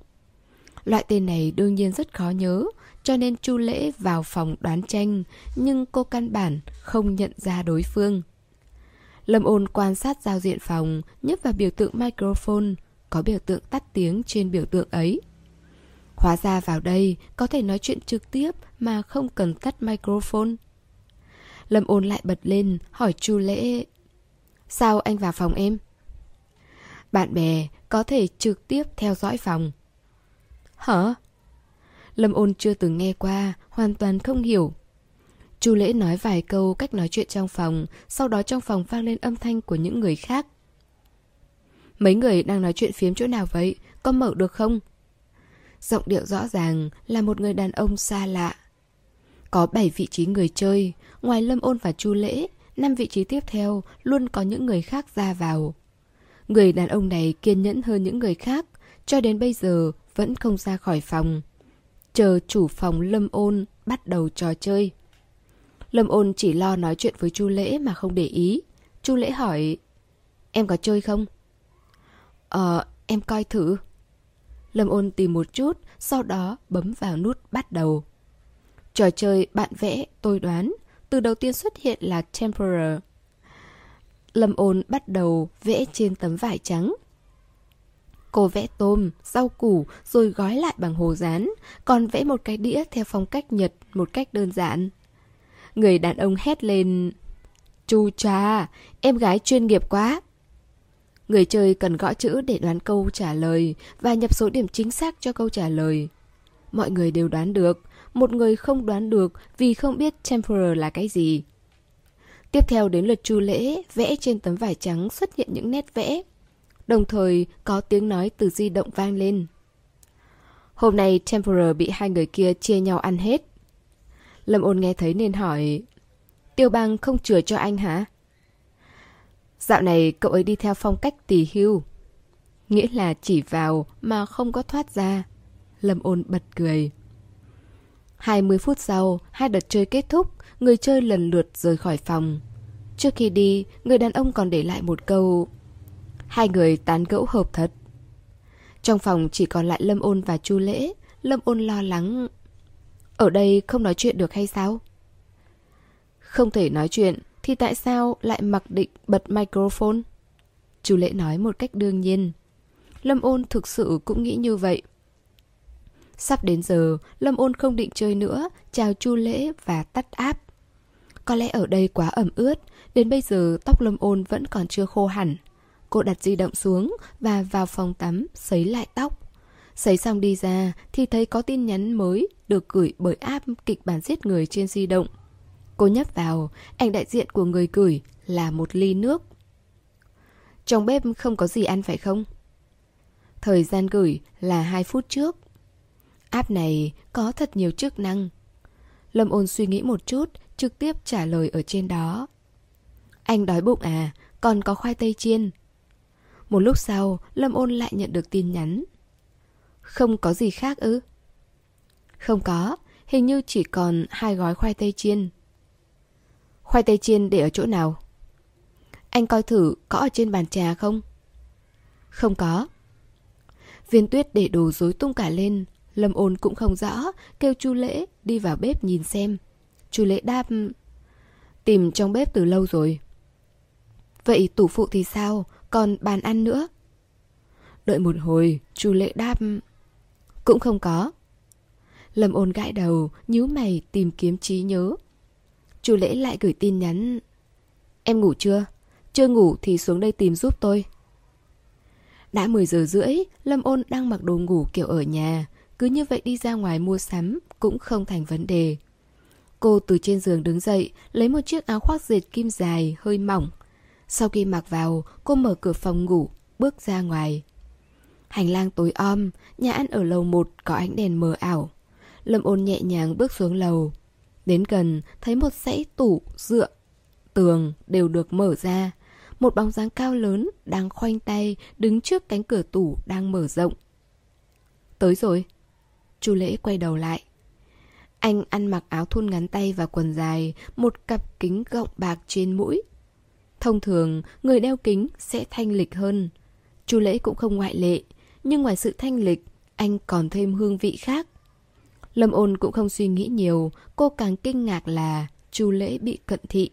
Loại tên này đương nhiên rất khó nhớ, cho nên Chu Lễ vào phòng đoán tranh, nhưng cô căn bản không nhận ra đối phương. Lâm ôn quan sát giao diện phòng, nhấp vào biểu tượng microphone, có biểu tượng tắt tiếng trên biểu tượng ấy. Hóa ra vào đây có thể nói chuyện trực tiếp mà không cần tắt microphone. Lâm ôn lại bật lên, hỏi chu lễ. Sao anh vào phòng em? Bạn bè có thể trực tiếp theo dõi phòng. Hả? Lâm ôn chưa từng nghe qua, hoàn toàn không hiểu. Chu lễ nói vài câu cách nói chuyện trong phòng, sau đó trong phòng vang lên âm thanh của những người khác. Mấy người đang nói chuyện phiếm chỗ nào vậy? Có mở được không? Giọng điệu rõ ràng là một người đàn ông xa lạ. Có 7 vị trí người chơi, ngoài Lâm Ôn và Chu Lễ, năm vị trí tiếp theo luôn có những người khác ra vào. Người đàn ông này kiên nhẫn hơn những người khác, cho đến bây giờ vẫn không ra khỏi phòng. Chờ chủ phòng Lâm Ôn bắt đầu trò chơi. Lâm Ôn chỉ lo nói chuyện với Chu Lễ mà không để ý. Chu Lễ hỏi, em có chơi không? Ờ, em coi thử. Lâm Ôn tìm một chút, sau đó bấm vào nút bắt đầu. Trò chơi bạn vẽ, tôi đoán, từ đầu tiên xuất hiện là Temporer. Lâm ôn bắt đầu vẽ trên tấm vải trắng. Cô vẽ tôm, rau củ rồi gói lại bằng hồ rán, còn vẽ một cái đĩa theo phong cách Nhật một cách đơn giản. Người đàn ông hét lên Chu cha, em gái chuyên nghiệp quá. Người chơi cần gõ chữ để đoán câu trả lời và nhập số điểm chính xác cho câu trả lời. Mọi người đều đoán được, một người không đoán được vì không biết temporal là cái gì. Tiếp theo đến lượt chu lễ, vẽ trên tấm vải trắng xuất hiện những nét vẽ. Đồng thời có tiếng nói từ di động vang lên. Hôm nay temporal bị hai người kia chia nhau ăn hết. Lâm ôn nghe thấy nên hỏi Tiêu bang không chừa cho anh hả? Dạo này cậu ấy đi theo phong cách tỳ hưu Nghĩa là chỉ vào mà không có thoát ra Lâm ôn bật cười 20 phút sau, hai đợt chơi kết thúc, người chơi lần lượt rời khỏi phòng. Trước khi đi, người đàn ông còn để lại một câu Hai người tán gẫu hợp thật. Trong phòng chỉ còn lại Lâm Ôn và Chu Lễ, Lâm Ôn lo lắng. Ở đây không nói chuyện được hay sao? Không thể nói chuyện, thì tại sao lại mặc định bật microphone? Chu Lễ nói một cách đương nhiên. Lâm Ôn thực sự cũng nghĩ như vậy. Sắp đến giờ, Lâm Ôn không định chơi nữa, chào Chu Lễ và tắt áp. Có lẽ ở đây quá ẩm ướt, đến bây giờ tóc Lâm Ôn vẫn còn chưa khô hẳn. Cô đặt di động xuống và vào phòng tắm, sấy lại tóc. Sấy xong đi ra thì thấy có tin nhắn mới được gửi bởi app kịch bản giết người trên di động. Cô nhấp vào, ảnh đại diện của người gửi là một ly nước. Trong bếp không có gì ăn phải không? Thời gian gửi là 2 phút trước. App này có thật nhiều chức năng. Lâm ôn suy nghĩ một chút, trực tiếp trả lời ở trên đó. Anh đói bụng à, còn có khoai tây chiên. Một lúc sau, Lâm ôn lại nhận được tin nhắn. Không có gì khác ư? Không có, hình như chỉ còn hai gói khoai tây chiên. Khoai tây chiên để ở chỗ nào? Anh coi thử có ở trên bàn trà không? Không có. Viên tuyết để đồ rối tung cả lên, Lâm ôn cũng không rõ, kêu chu lễ đi vào bếp nhìn xem. Chu lễ đáp... Tìm trong bếp từ lâu rồi. Vậy tủ phụ thì sao? Còn bàn ăn nữa? Đợi một hồi, chu lễ đáp... Cũng không có. Lâm ôn gãi đầu, nhíu mày tìm kiếm trí nhớ. Chu lễ lại gửi tin nhắn. Em ngủ chưa? Chưa ngủ thì xuống đây tìm giúp tôi. Đã 10 giờ rưỡi, Lâm ôn đang mặc đồ ngủ kiểu ở nhà. Cứ như vậy đi ra ngoài mua sắm cũng không thành vấn đề. Cô từ trên giường đứng dậy, lấy một chiếc áo khoác dệt kim dài, hơi mỏng. Sau khi mặc vào, cô mở cửa phòng ngủ, bước ra ngoài. Hành lang tối om, nhà ăn ở lầu 1 có ánh đèn mờ ảo. Lâm ôn nhẹ nhàng bước xuống lầu. Đến gần, thấy một dãy tủ, dựa, tường đều được mở ra. Một bóng dáng cao lớn đang khoanh tay đứng trước cánh cửa tủ đang mở rộng. Tới rồi. Chu Lễ quay đầu lại. Anh ăn mặc áo thun ngắn tay và quần dài, một cặp kính gọng bạc trên mũi. Thông thường, người đeo kính sẽ thanh lịch hơn. Chu Lễ cũng không ngoại lệ, nhưng ngoài sự thanh lịch, anh còn thêm hương vị khác. Lâm ôn cũng không suy nghĩ nhiều, cô càng kinh ngạc là Chu Lễ bị cận thị.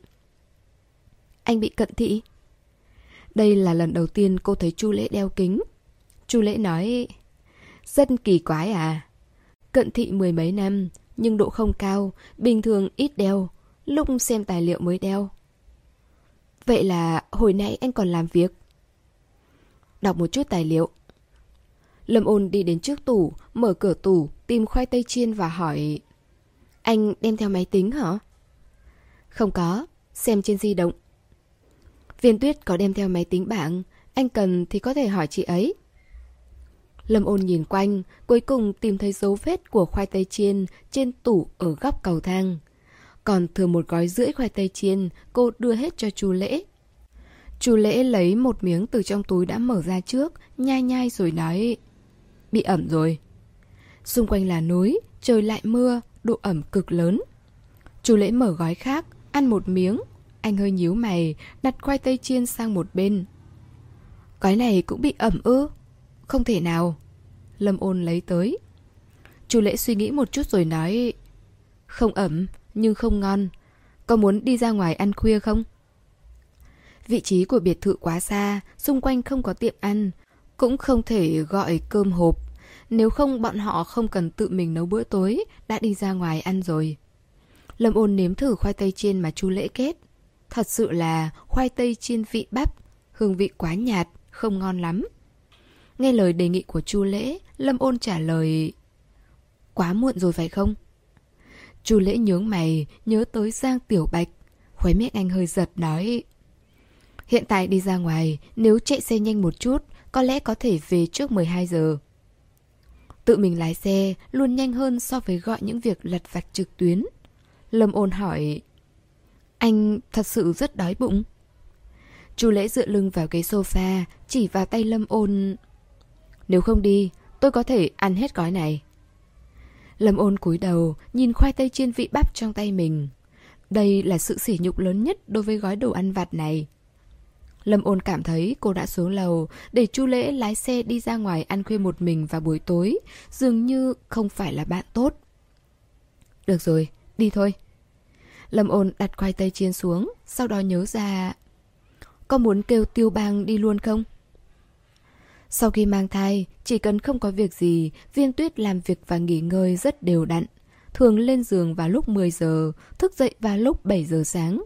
Anh bị cận thị? Đây là lần đầu tiên cô thấy Chu Lễ đeo kính. Chu Lễ nói, rất kỳ quái à. Cận thị mười mấy năm, nhưng độ không cao, bình thường ít đeo. lúc xem tài liệu mới đeo. Vậy là hồi nãy anh còn làm việc. Đọc một chút tài liệu. Lâm ôn đi đến trước tủ, mở cửa tủ, tìm khoai tây chiên và hỏi Anh đem theo máy tính hả? Không có, xem trên di động. Viên tuyết có đem theo máy tính bảng, anh cần thì có thể hỏi chị ấy. Lâm ôn nhìn quanh, cuối cùng tìm thấy dấu vết của khoai tây chiên trên tủ ở góc cầu thang. Còn thừa một gói rưỡi khoai tây chiên, cô đưa hết cho chú Lễ. Chú Lễ lấy một miếng từ trong túi đã mở ra trước, nhai nhai rồi nói Bị ẩm rồi. Xung quanh là núi, trời lại mưa, độ ẩm cực lớn. Chú Lễ mở gói khác, ăn một miếng. Anh hơi nhíu mày, đặt khoai tây chiên sang một bên. Gói này cũng bị ẩm ư? Không thể nào. Lâm ôn lấy tới. Chú Lễ suy nghĩ một chút rồi nói Không ẩm, nhưng không ngon. Có muốn đi ra ngoài ăn khuya không? Vị trí của biệt thự quá xa, xung quanh không có tiệm ăn, cũng không thể gọi cơm hộp. Nếu không bọn họ không cần tự mình nấu bữa tối, đã đi ra ngoài ăn rồi. Lâm ôn nếm thử khoai tây chiên mà chú lễ kết. Thật sự là khoai tây chiên vị bắp, hương vị quá nhạt, không ngon lắm. Nghe lời đề nghị của chu lễ, Lâm ôn trả lời Quá muộn rồi phải không? Chu lễ nhướng mày, nhớ tới Giang Tiểu Bạch. Khóe miệng anh hơi giật nói Hiện tại đi ra ngoài, nếu chạy xe nhanh một chút, có lẽ có thể về trước 12 giờ. Tự mình lái xe luôn nhanh hơn so với gọi những việc lặt vặt trực tuyến. Lâm ôn hỏi Anh thật sự rất đói bụng. Chu lễ dựa lưng vào ghế sofa, chỉ vào tay Lâm ôn Nếu không đi, tôi có thể ăn hết gói này. Lâm ôn cúi đầu, nhìn khoai tây chiên vị bắp trong tay mình. Đây là sự sỉ nhục lớn nhất đối với gói đồ ăn vặt này. Lâm ôn cảm thấy cô đã xuống lầu để chu lễ lái xe đi ra ngoài ăn khuya một mình vào buổi tối, dường như không phải là bạn tốt. Được rồi, đi thôi. Lâm ôn đặt khoai tây chiên xuống, sau đó nhớ ra... Có muốn kêu tiêu bang đi luôn không? Sau khi mang thai, chỉ cần không có việc gì, viên tuyết làm việc và nghỉ ngơi rất đều đặn. Thường lên giường vào lúc 10 giờ, thức dậy vào lúc 7 giờ sáng.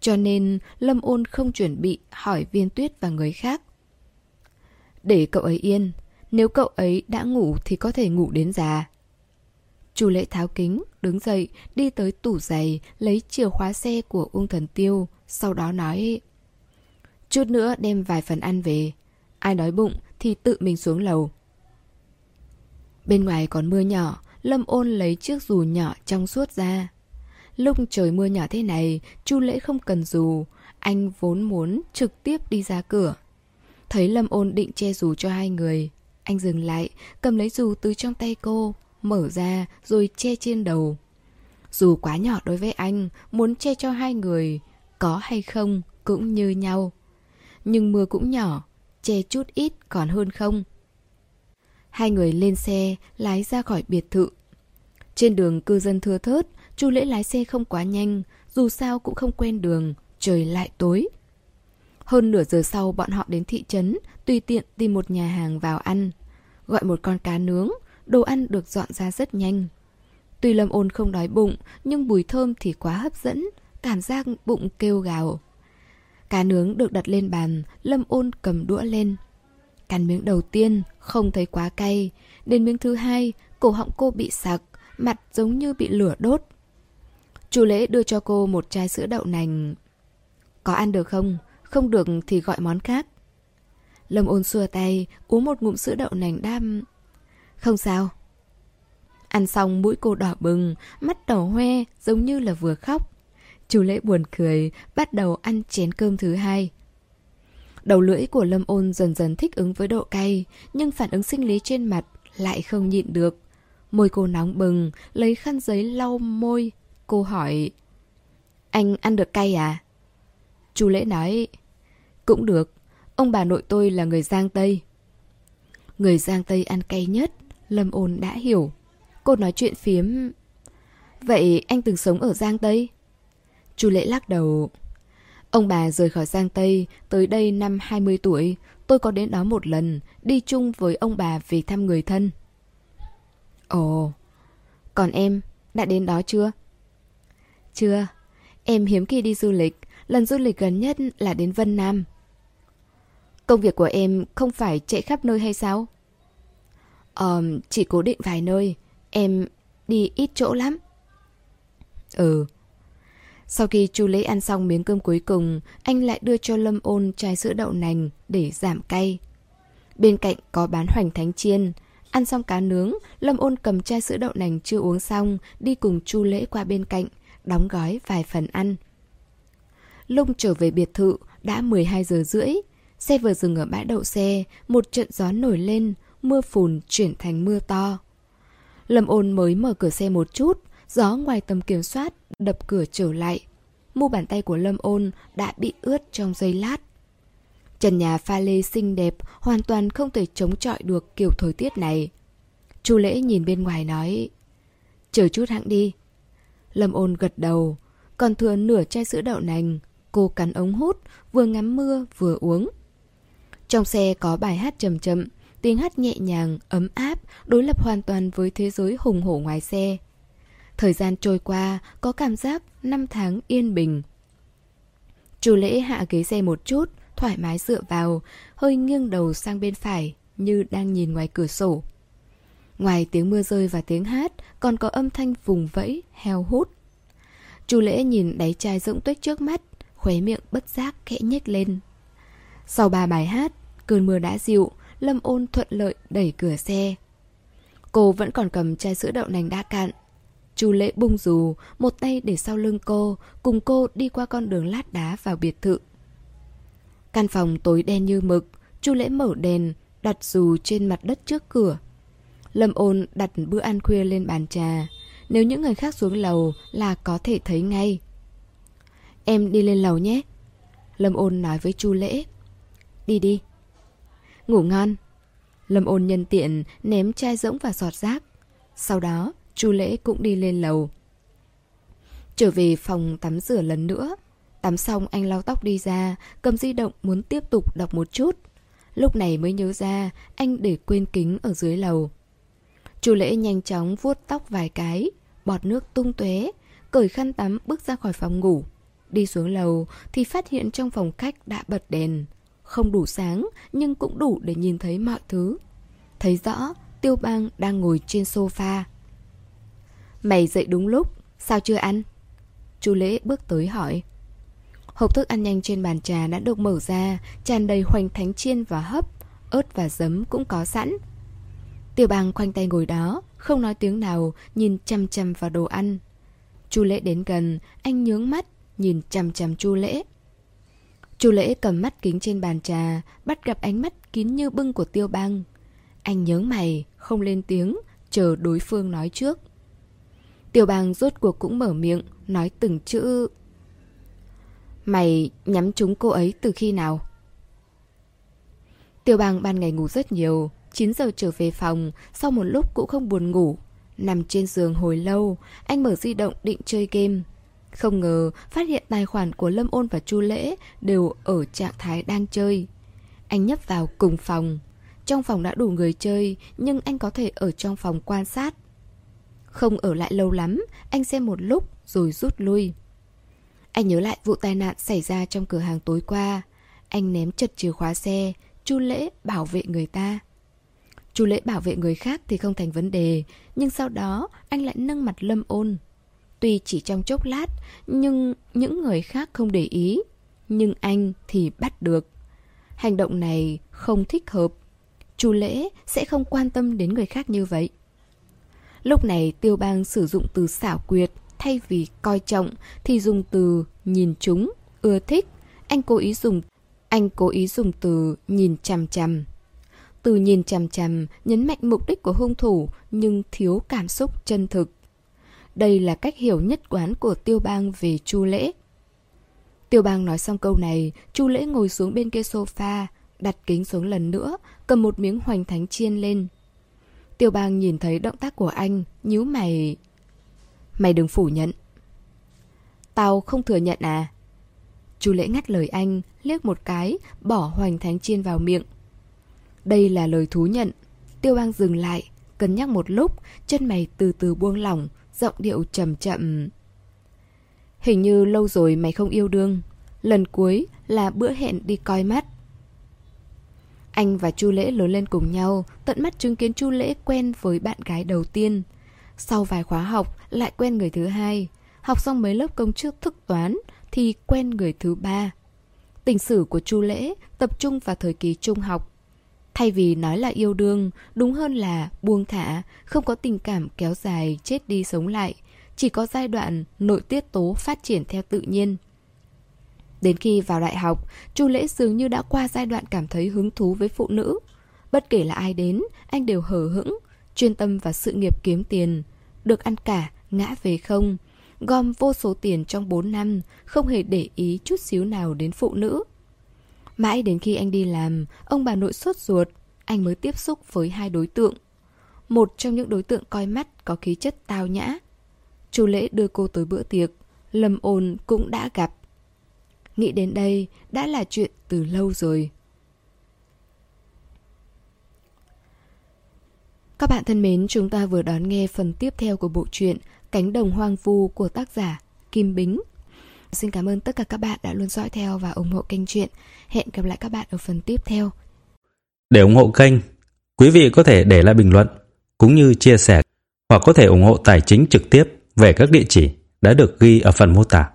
Cho nên Lâm ôn không chuẩn bị hỏi viên tuyết và người khác. Để cậu ấy yên, nếu cậu ấy đã ngủ thì có thể ngủ đến già. Chu lễ tháo kính, đứng dậy, đi tới tủ giày, lấy chìa khóa xe của uông Thần Tiêu, sau đó nói Chút nữa đem vài phần ăn về. Ai đói bụng thì tự mình xuống lầu. Bên ngoài còn mưa nhỏ, Lâm ôn lấy chiếc dù nhỏ trong suốt ra. Lúc trời mưa nhỏ thế này, Chu Lễ không cần dù, anh vốn muốn trực tiếp đi ra cửa. Thấy Lâm ôn định che dù cho hai người, anh dừng lại, cầm lấy dù từ trong tay cô, mở ra rồi che trên đầu. Dù quá nhỏ đối với anh, muốn che cho hai người, có hay không cũng như nhau. Nhưng mưa cũng nhỏ, che chút ít còn hơn không. Hai người lên xe, lái ra khỏi biệt thự. Trên đường cư dân thưa thớt, Chu Lễ lái xe không quá nhanh, dù sao cũng không quen đường, trời lại tối. Hơn nửa giờ sau bọn họ đến thị trấn, tùy tiện tìm một nhà hàng vào ăn. Gọi một con cá nướng, đồ ăn được dọn ra rất nhanh. Tuy Lâm ôn không đói bụng, nhưng mùi thơm thì quá hấp dẫn, cảm giác bụng kêu gào. Cá nướng được đặt lên bàn, Lâm ôn cầm đũa lên. Cắn miếng đầu tiên, không thấy quá cay. Đến miếng thứ hai, cổ họng cô bị sặc, mặt giống như bị lửa đốt. Chú lễ đưa cho cô một chai sữa đậu nành. Có ăn được không? Không được thì gọi món khác. Lâm ôn xua tay, uống một ngụm sữa đậu nành đam. Không sao. Ăn xong mũi cô đỏ bừng, mắt đỏ hoe, giống như là vừa khóc. Chú lễ buồn cười, bắt đầu ăn chén cơm thứ hai. Đầu lưỡi của Lâm ôn dần dần thích ứng với độ cay, nhưng phản ứng sinh lý trên mặt lại không nhịn được. Môi cô nóng bừng, lấy khăn giấy lau môi, Cô hỏi Anh ăn được cay à? Chu Lễ nói Cũng được, ông bà nội tôi là người Giang Tây Người Giang Tây ăn cay nhất Lâm ôn đã hiểu Cô nói chuyện phiếm Vậy anh từng sống ở Giang Tây? Chu Lễ lắc đầu Ông bà rời khỏi Giang Tây Tới đây năm 20 tuổi Tôi có đến đó một lần Đi chung với ông bà về thăm người thân Ồ Còn em, đã đến đó chưa? Chưa, Em hiếm khi đi du lịch, lần du lịch gần nhất là đến Vân Nam. Công việc của em không phải chạy khắp nơi hay sao? Ờ, chỉ cố định vài nơi. Em đi ít chỗ lắm. Ừ. Sau khi chu lễ ăn xong miếng cơm cuối cùng, anh lại đưa cho Lâm ôn chai sữa đậu nành để giảm cay. Bên cạnh có bán hoành thánh chiên. Ăn xong cá nướng, Lâm ôn cầm chai sữa đậu nành chưa uống xong, đi cùng chu lễ qua bên cạnh, đóng gói vài phần ăn. Lung trở về biệt thự, đã 12 giờ rưỡi. Xe vừa dừng ở bãi đậu xe, một trận gió nổi lên, mưa phùn chuyển thành mưa to. Lâm ôn mới mở cửa xe một chút, gió ngoài tầm kiểm soát đập cửa trở lại. Mu bàn tay của Lâm ôn đã bị ướt trong giây lát. Trần nhà pha lê xinh đẹp hoàn toàn không thể chống chọi được kiểu thời tiết này. Chu lễ nhìn bên ngoài nói Chờ chút hãng đi. Lâm ôn gật đầu, còn thừa nửa chai sữa đậu nành. Cô cắn ống hút, vừa ngắm mưa vừa uống. Trong xe có bài hát chậm chậm, tiếng hát nhẹ nhàng, ấm áp, đối lập hoàn toàn với thế giới hùng hổ ngoài xe. Thời gian trôi qua, có cảm giác năm tháng yên bình. Chu lễ hạ ghế xe một chút, thoải mái dựa vào, hơi nghiêng đầu sang bên phải, như đang nhìn ngoài cửa sổ. Ngoài tiếng mưa rơi và tiếng hát, còn có âm thanh vùng vẫy, heo hút. Chu lễ nhìn đáy chai rỗng tuếch trước mắt, khóe miệng bất giác khẽ nhếch lên. Sau ba bài hát, cơn mưa đã dịu, Lâm ôn thuận lợi đẩy cửa xe. Cô vẫn còn cầm chai sữa đậu nành đã cạn. Chu lễ bung dù, một tay để sau lưng cô, cùng cô đi qua con đường lát đá vào biệt thự. Căn phòng tối đen như mực, Chu lễ mở đèn, đặt dù trên mặt đất trước cửa. Lâm ôn đặt bữa ăn khuya lên bàn trà. Nếu những người khác xuống lầu là có thể thấy ngay. Em đi lên lầu nhé. Lâm ôn nói với Chu lễ. Đi đi. Ngủ ngon. Lâm ôn nhân tiện ném chai rỗng và sọt rác. Sau đó, Chu lễ cũng đi lên lầu. Trở về phòng tắm rửa lần nữa. Tắm xong anh lau tóc đi ra, cầm di động muốn tiếp tục đọc một chút. Lúc này mới nhớ ra anh để quên kính ở dưới lầu. Chu lễ nhanh chóng vuốt tóc vài cái, bọt nước tung tóe, cởi khăn tắm bước ra khỏi phòng ngủ. Đi xuống lầu thì phát hiện trong phòng khách đã bật đèn. Không đủ sáng nhưng cũng đủ để nhìn thấy mọi thứ. Thấy rõ Tiêu Bang đang ngồi trên sofa. Mày dậy đúng lúc, sao chưa ăn? Chu Lễ bước tới hỏi. Hộp thức ăn nhanh trên bàn trà đã được mở ra, tràn đầy hoành thánh chiên và hấp, ớt và giấm cũng có sẵn. Tiêu bàng khoanh tay ngồi đó, không nói tiếng nào, nhìn chăm chăm vào đồ ăn. Chu Lễ đến gần, anh nhướng mắt, nhìn chăm chăm Chu Lễ. Chu Lễ cầm mắt kính trên bàn trà, bắt gặp ánh mắt kín như bưng của Tiêu Bang. Anh nhớ mày, không lên tiếng, chờ đối phương nói trước. Tiểu Bàng rốt cuộc cũng mở miệng, nói từng chữ Mày nhắm trúng cô ấy từ khi nào? Tiểu Bàng ban ngày ngủ rất nhiều, 9 giờ trở về phòng, sau một lúc cũng không buồn ngủ. Nằm trên giường hồi lâu, anh mở di động định chơi game. Không ngờ phát hiện tài khoản của Lâm Ôn và Chu Lễ đều ở trạng thái đang chơi. Anh nhấp vào cùng phòng. Trong phòng đã đủ người chơi, nhưng anh có thể ở trong phòng quan sát. Không ở lại lâu lắm, anh xem một lúc rồi rút lui. Anh nhớ lại vụ tai nạn xảy ra trong cửa hàng tối qua. Anh ném chật chìa khóa xe, Chu Lễ bảo vệ người ta. Chu Lễ bảo vệ người khác thì không thành vấn đề, nhưng sau đó anh lại nâng mặt Lâm Ôn. Tuy chỉ trong chốc lát, nhưng những người khác không để ý, nhưng anh thì bắt được. Hành động này không thích hợp. Chu Lễ sẽ không quan tâm đến người khác như vậy. Lúc này Tiêu Bang sử dụng từ xảo quyệt, thay vì coi trọng thì dùng từ nhìn chúng, ưa thích. Anh cố ý dùng anh cố ý dùng từ nhìn chằm chằm. Từ nhìn chằm chằm nhấn mạnh mục đích của hung thủ nhưng thiếu cảm xúc chân thực. Đây là cách hiểu nhất quán của Tiêu Bang về Chu Lễ. Tiêu Bang nói xong câu này, Chu Lễ ngồi xuống bên kia sofa, đặt kính xuống lần nữa, cầm một miếng hoành thánh chiên lên. Tiêu Bang nhìn thấy động tác của anh, nhíu mày Mày đừng phủ nhận. Tao không thừa nhận à? Chú lễ ngắt lời anh, liếc một cái, bỏ hoành thánh chiên vào miệng. Đây là lời thú nhận. Tiêu bang dừng lại, cân nhắc một lúc, chân mày từ từ buông lỏng, giọng điệu chậm chậm. Hình như lâu rồi mày không yêu đương. Lần cuối là bữa hẹn đi coi mắt. Anh và Chu Lễ lớn lên cùng nhau, tận mắt chứng kiến Chu Lễ quen với bạn gái đầu tiên. Sau vài khóa học, lại quen người thứ hai. Học xong mấy lớp công chức thức toán, thì quen người thứ ba. Tình sử của Chu Lễ tập trung vào thời kỳ trung học. Thay vì nói là yêu đương, đúng hơn là buông thả, không có tình cảm kéo dài, chết đi sống lại. Chỉ có giai đoạn nội tiết tố phát triển theo tự nhiên. Đến khi vào đại học, Chu Lễ dường như đã qua giai đoạn cảm thấy hứng thú với phụ nữ. Bất kể là ai đến, anh đều hờ hững, chuyên tâm vào sự nghiệp kiếm tiền. Được ăn cả, ngã về không. Gom vô số tiền trong 4 năm, không hề để ý chút xíu nào đến phụ nữ. Mãi đến khi anh đi làm, ông bà nội sốt ruột, anh mới tiếp xúc với hai đối tượng. Một trong những đối tượng coi mắt có khí chất tao nhã. Chu Lễ đưa cô tới bữa tiệc, Lâm ôn cũng đã gặp. Nghĩ đến đây đã là chuyện từ lâu rồi. Các bạn thân mến, chúng ta vừa đón nghe phần tiếp theo của bộ truyện Cánh đồng hoang vu của tác giả Kim Bính. Xin cảm ơn tất cả các bạn đã luôn dõi theo và ủng hộ kênh truyện. Hẹn gặp lại các bạn ở phần tiếp theo. Để ủng hộ kênh, quý vị có thể để lại bình luận cũng như chia sẻ hoặc có thể ủng hộ tài chính trực tiếp về các địa chỉ đã được ghi ở phần mô tả.